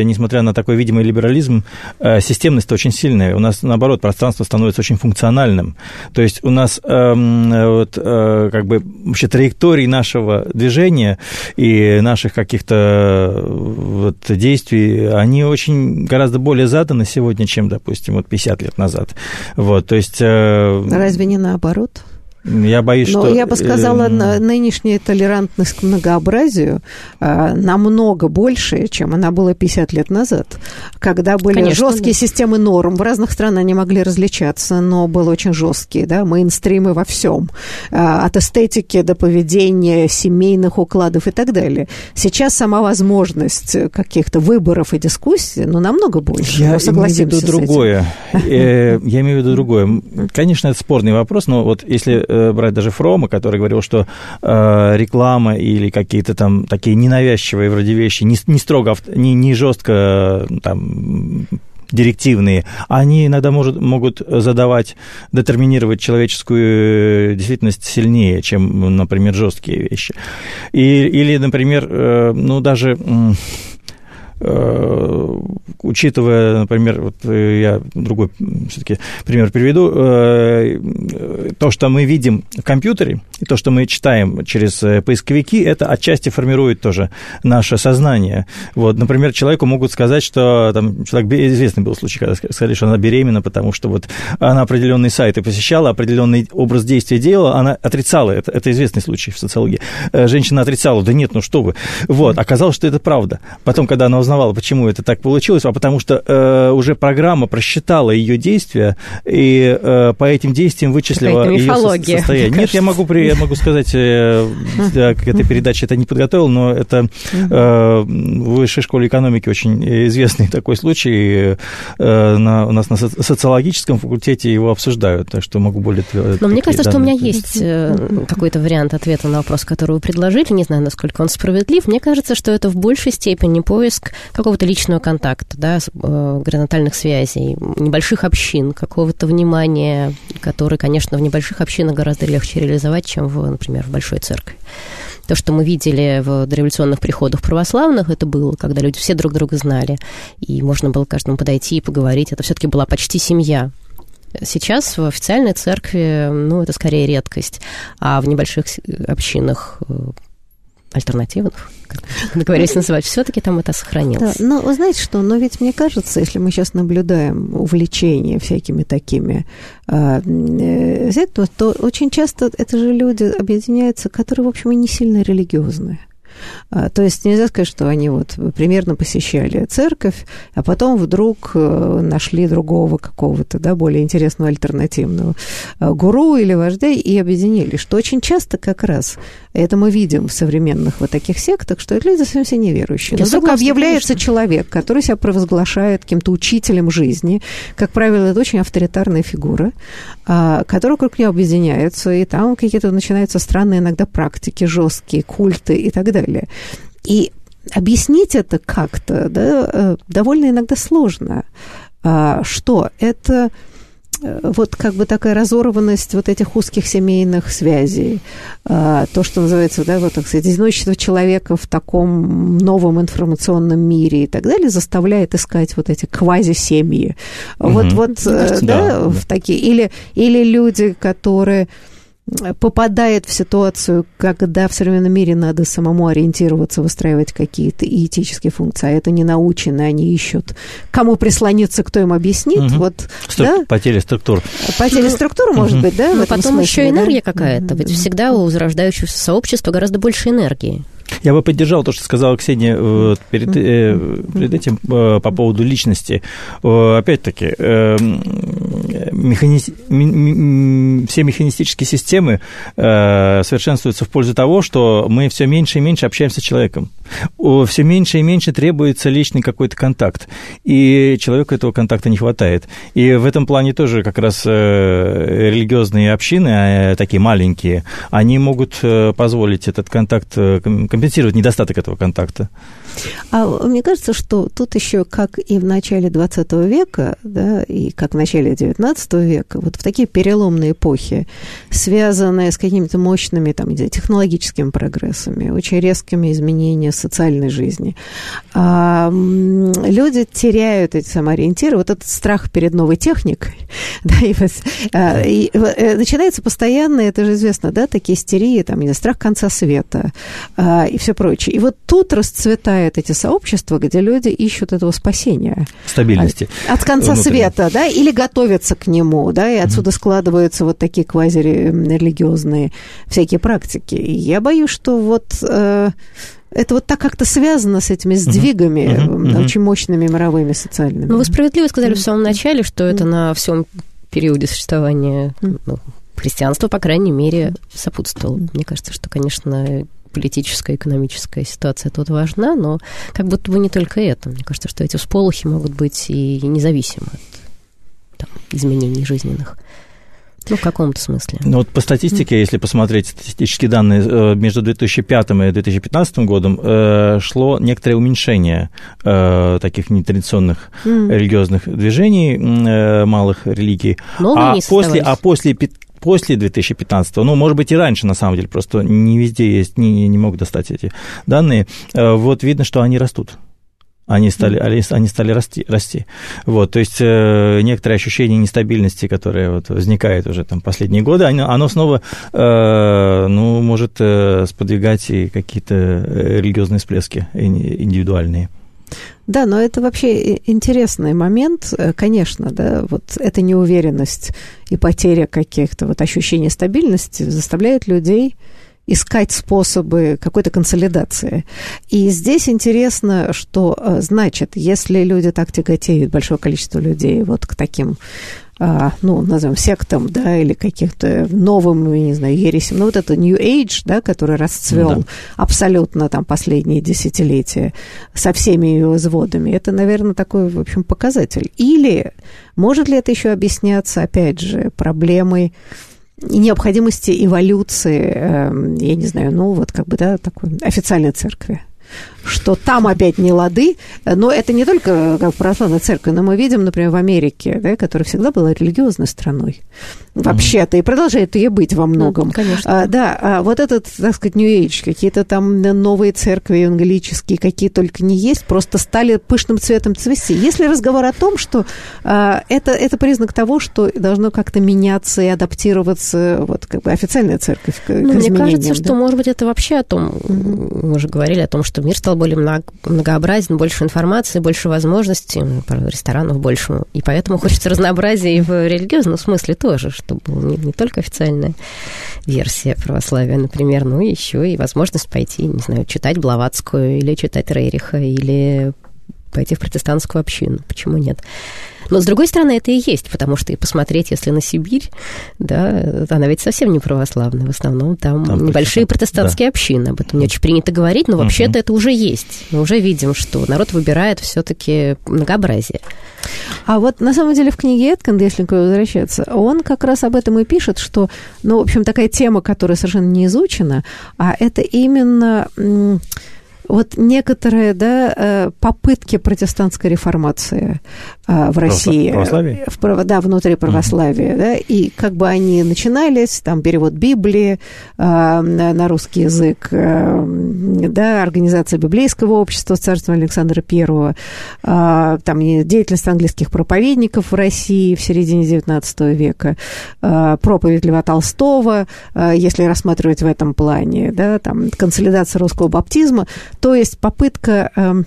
несмотря на такой видимый либерализм, системность очень сильная. У нас, наоборот, пространство становится очень функциональным. То есть у нас эм, вот, как бы вообще траектории нашего движения и наших каких-то вот действий, они очень гораздо более заданы сегодня, чем, допустим, вот 50 лет назад. Вот, то есть... Э, Разве не наоборот? Я боюсь, Но что... я бы сказала, э, нынешняя толерантность к многообразию э, намного больше, чем она была 50 лет назад, когда были Конечно, жесткие да. системы норм. В разных странах они могли различаться, но были очень жесткие, да, мейнстримы во всем. Э, от эстетики до поведения, семейных укладов и так далее. Сейчас сама возможность каких-то выборов и дискуссий, ну, намного больше. Я имею в виду другое. Я имею в виду другое. Конечно, это спорный вопрос, но вот если Э, брать даже Фрома, который говорил, что э, реклама или какие-то там такие ненавязчивые вроде вещи, не, не строго, не, не жестко там директивные, они иногда может, могут задавать, детерминировать человеческую действительность сильнее, чем, например, жесткие вещи. И, или, например, э, ну, даже Э, учитывая, например, вот э, я другой все-таки пример приведу, э, то, что мы видим в компьютере, и то, что мы читаем через поисковики, это отчасти формирует тоже наше сознание. Вот, например, человеку могут сказать, что там человек, известный был случай, когда сказали, что она беременна, потому что вот она определенные сайты посещала, определенный образ действия делала, она отрицала, это, это известный случай в социологии. Женщина отрицала, да нет, ну что вы. Вот, оказалось, что это правда. Потом, когда она познавала, почему это так получилось, а потому что э, уже программа просчитала ее действия и э, по этим действиям вычислила ее состояние. Нет, я могу, я могу сказать, э, к этой передаче это не подготовил, но это э, в высшей школе экономики очень известный такой случай. Э, на, у нас на социологическом факультете его обсуждают, так что могу более... Но мне кажется, данные. что у меня есть э, какой-то вариант ответа на вопрос, который вы предложили. Не знаю, насколько он справедлив. Мне кажется, что это в большей степени поиск какого-то личного контакта, да, э, горизонтальных связей, небольших общин, какого-то внимания, который, конечно, в небольших общинах гораздо легче реализовать, чем, в, например, в большой церкви. То, что мы видели в дореволюционных приходах православных, это было, когда люди все друг друга знали, и можно было каждому подойти и поговорить. Это все-таки была почти семья. Сейчас в официальной церкви, ну, это скорее редкость, а в небольших общинах э, альтернативных, как договорились называть, все-таки там это сохранилось. Да, но знаете что, но ведь мне кажется, если мы сейчас наблюдаем увлечение всякими такими э, то, то очень часто это же люди объединяются, которые, в общем, и не сильно религиозные. А, то есть нельзя сказать, что они вот примерно посещали церковь, а потом вдруг э, нашли другого какого-то, да, более интересного альтернативного э, гуру или вождя и объединили, что очень часто как раз это мы видим в современных вот таких сектах, что это люди совсем все неверующие. Но вдруг согласна, объявляется конечно. человек, который себя провозглашает каким-то учителем жизни. Как правило, это очень авторитарная фигура, а, который вокруг него объединяется, и там какие-то начинаются странные иногда практики, жесткие культы и так далее. И объяснить это как-то да, э, довольно иногда сложно. А, что это Э, вот как бы такая разорванность вот этих узких семейных связей, э, то, что называется, да, вот, так сказать, одиночество человека в таком новом информационном мире и так далее, заставляет искать вот эти квази-семьи. Угу. Вот, вот, да, да, в такие, или, или люди, которые попадает в ситуацию, когда в современном мире надо самому ориентироваться, выстраивать какие-то этические функции, а это не научено, они ищут, кому прислониться, кто им объяснит. Угу. Вот, Струк... да? Потеря структур. Потеря структур, угу. может быть, да? Но потом смысле, еще энергия да? какая-то. Ведь всегда у зарождающегося сообщества гораздо больше энергии. Я бы поддержал то, что сказала Ксения э, перед, э, перед этим э, по поводу личности. Опять-таки, механи... все механистические системы совершенствуются в пользу того, что мы все меньше и меньше общаемся с человеком. Все меньше и меньше требуется личный какой-то контакт, и человеку этого контакта не хватает. И в этом плане тоже как раз религиозные общины, такие маленькие, они могут позволить этот контакт компенсировать недостаток этого контакта. А мне кажется, что тут еще, как и в начале 20 века, да, и как в начале 19 века, вот в такие переломные эпохи, связанные с какими-то мощными там, технологическими прогрессами, очень резкими изменениями социальной жизни, а, люди теряют эти самоориентиры, вот этот страх перед новой техникой, да, и, а, и, э, начинается постоянно, это же известно, да, такие истерии, там, не страх конца света а, и все прочее. И вот тут расцветают эти сообщества, где люди ищут этого спасения. Стабильности. От, от конца света, да, или готовятся к нему, да, и отсюда mm-hmm. складываются вот такие квазирелигиозные всякие практики. И я боюсь, что вот... Э, это вот так как-то связано с этими сдвигами uh-huh, uh-huh, очень мощными мировыми социальными. Ну, вы справедливо сказали в самом начале, что это на всем периоде существования ну, христианства, по крайней мере, сопутствовало. Мне кажется, что, конечно, политическая, экономическая ситуация тут важна, но как будто бы не только это. Мне кажется, что эти всполохи могут быть и независимы от там, изменений жизненных. Ну, в каком-то смысле. Ну, вот по статистике, mm. если посмотреть статистические данные, э, между 2005 и 2015 годом э, шло некоторое уменьшение э, таких нетрадиционных mm. религиозных движений, малых религий. Новые а после, а после после 2015, ну, может быть, и раньше, на самом деле, просто не везде есть, не, не могут достать эти данные, э, вот видно, что они растут они стали, они стали расти, расти. Вот, то есть э, некоторое ощущение нестабильности, которое вот возникает уже там последние годы, оно, оно снова, э, ну, может э, сподвигать и какие-то э, религиозные всплески индивидуальные. Да, но это вообще интересный момент, э, конечно, да, вот эта неуверенность и потеря каких-то вот ощущений стабильности заставляет людей искать способы какой-то консолидации. И здесь интересно, что значит, если люди так тяготеют, большое количество людей, вот к таким ну, назовем, сектам, да, или каких-то новым, я не знаю, ересям. Ну, вот это New Age, да, который расцвел да. абсолютно там последние десятилетия со всеми ее изводами. Это, наверное, такой, в общем, показатель. Или может ли это еще объясняться, опять же, проблемой необходимости эволюции, эм, я не знаю, ну, вот как бы, да, такой официальной церкви? Что там опять не лады, но это не только как православная церковь, но мы видим, например, в Америке, да, которая всегда была религиозной страной, вообще-то, и продолжает ее быть во многом. Ну, конечно. А, да, а вот этот, так сказать, New Age, какие-то там новые церкви евангелические, какие только не есть, просто стали пышным цветом цвести. Если разговор о том, что а, это, это признак того, что должно как-то меняться и адаптироваться вот как бы официальная церковь к, ну, к Мне кажется, да? что, может быть, это вообще о том, мы уже говорили о том, что мир стал более многообразен, больше информации, больше возможностей, ресторанов больше, и поэтому хочется разнообразия и в религиозном смысле тоже, чтобы не, не только официальная версия православия, например, но еще и возможность пойти, не знаю, читать Блаватскую или читать Рейриха, или пойти в протестантскую общину. Почему нет? Но, с другой стороны, это и есть, потому что и посмотреть, если на Сибирь, да, она ведь совсем не православная. В основном там, там небольшие протестантские да. общины. Об этом не очень принято говорить, но вообще-то угу. это уже есть. Мы уже видим, что народ выбирает все-таки многообразие. А вот на самом деле в книге Эткинда, если к возвращаться, он как раз об этом и пишет, что, ну, в общем, такая тема, которая совершенно не изучена, а это именно вот некоторые да, э, попытки протестантской реформации э, в России. Православие? В, да, внутри православия. Угу. Да, и как бы они начинались, там перевод Библии э, на русский язык, да, организация библейского общества с царством Александра I, там деятельность английских проповедников в России в середине XIX века, проповедь Льва Толстого, если рассматривать в этом плане, да, там консолидация русского баптизма, то есть попытка эм,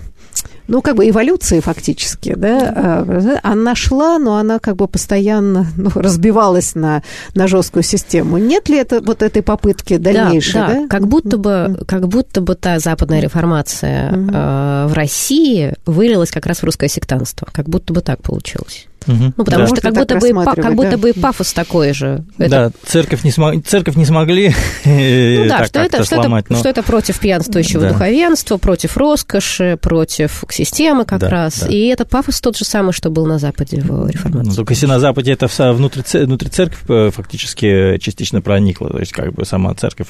ну, как бы эволюции фактически, да, э, она шла, но она как бы постоянно ну, разбивалась на, на жесткую систему. Нет ли это вот этой попытки дальнейшей, да? Да, да? как будто бы, как будто бы та западная реформация э, в России вылилась как раз в русское сектанство, как будто бы так получилось. Угу. Ну, потому да. что как будто, бы, как будто да. бы пафос такой же. Это... Да, церковь не, смог... церковь не смогли ну, да, что, это, что, сломать, это, но... что это против пьянствующего да. духовенства, против роскоши, против системы как да, раз. Да. И это пафос тот же самый, что был на Западе в реформации. Ну, только если на Западе это внутри, внутри церковь э, фактически частично проникла, то есть как бы сама церковь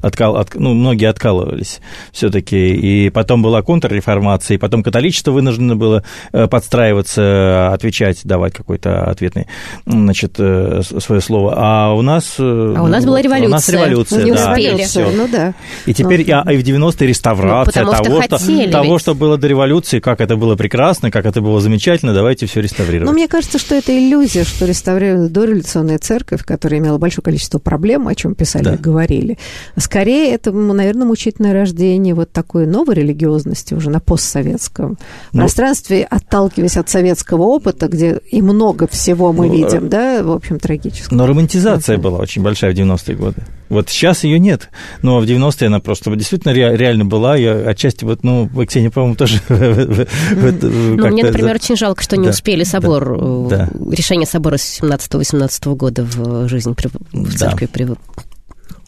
откал, от, ну, многие откалывались все-таки. И потом была контрреформация, и потом католичество вынуждено было э, подстраиваться, отвечать давать какой-то ответный, значит, э, свое слово. А у нас... Э, а у нас была революция. У нас революция, не да. Успели. Все. Ну да. И теперь ну, а, и в 90-е реставрация ну, того, что, того что было до революции, как это было прекрасно, как это было замечательно, давайте все реставрировать. Но мне кажется, что это иллюзия, что реставрировали дореволюционная церковь, которая имела большое количество проблем, о чем писали да. и говорили. Скорее, это, наверное, мучительное рождение вот такой новой религиозности уже на постсоветском ну, пространстве, отталкиваясь от советского опыта, где и много всего мы ну, видим, да, в общем, трагического. Но романтизация была очень большая в 90-е годы. Вот сейчас ее нет, но в 90-е она просто действительно реально была. Я отчасти вот, ну, Ксения, по-моему, тоже... Ну, мне, например, очень жалко, что не успели собор, э, решение собора 17-18 года в жизнь в церкви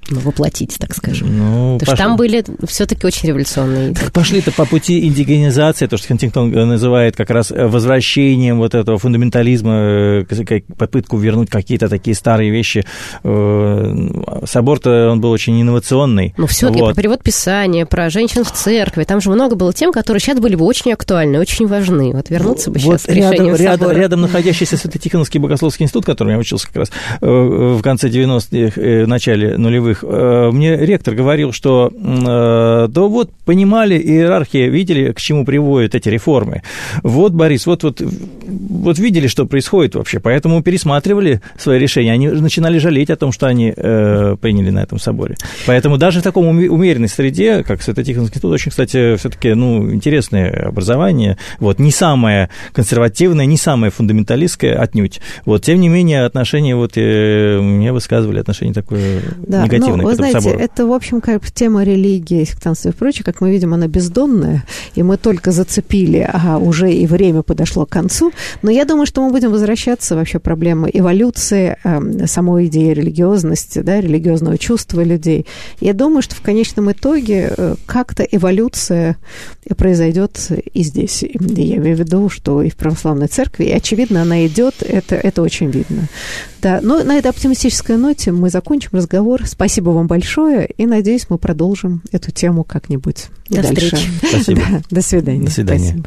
ну, воплотить, так скажем. Ну, Потому что там были все-таки очень революционные. Так пошли-то по пути индигенизации, то, что Хантингтон называет как раз возвращением вот этого фундаментализма, э, попытку вернуть какие-то такие старые вещи. Э, собор-то он был очень инновационный. Ну, все-таки вот. про перевод Писания, про женщин в церкви, там же много было тем, которые сейчас были бы очень актуальны, очень важны. Вот вернуться бы вот сейчас рядом, к рядом, рядом находящийся Свято-Тихоновский богословский институт, которым я учился как раз э, в конце 90-х, в начале нулевых, во-вторых, э, мне ректор говорил, что э, да вот понимали иерархия, видели, к чему приводят эти реформы. Вот, Борис, вот, вот, вот видели, что происходит вообще, поэтому пересматривали свои решения. Они начинали жалеть о том, что они э, приняли на этом соборе. Поэтому даже в таком умеренной среде, как Свято-Тихоновский институт, очень, кстати, все-таки ну, интересное образование, вот, не самое консервативное, не самое фундаменталистское отнюдь. Вот, тем не менее, отношения, вот, мне высказывали отношение такое да, негативное позитивно ну, к этому знаете, собору. это, в общем, как тема религии, сектанства и прочее, как мы видим, она бездонная, и мы только зацепили, а уже и время подошло к концу. Но я думаю, что мы будем возвращаться вообще к проблеме эволюции э, самой идеи религиозности, да, религиозного чувства людей. Я думаю, что в конечном итоге э, как-то эволюция произойдет и здесь. Я имею в виду, что и в православной церкви, и, очевидно, она идет, это, это очень видно. Да, но на этой оптимистической ноте мы закончим разговор. Спасибо вам большое, и, надеюсь, мы продолжим эту тему как-нибудь До дальше. встречи. Спасибо. Да, до свидания. До свидания. Спасибо.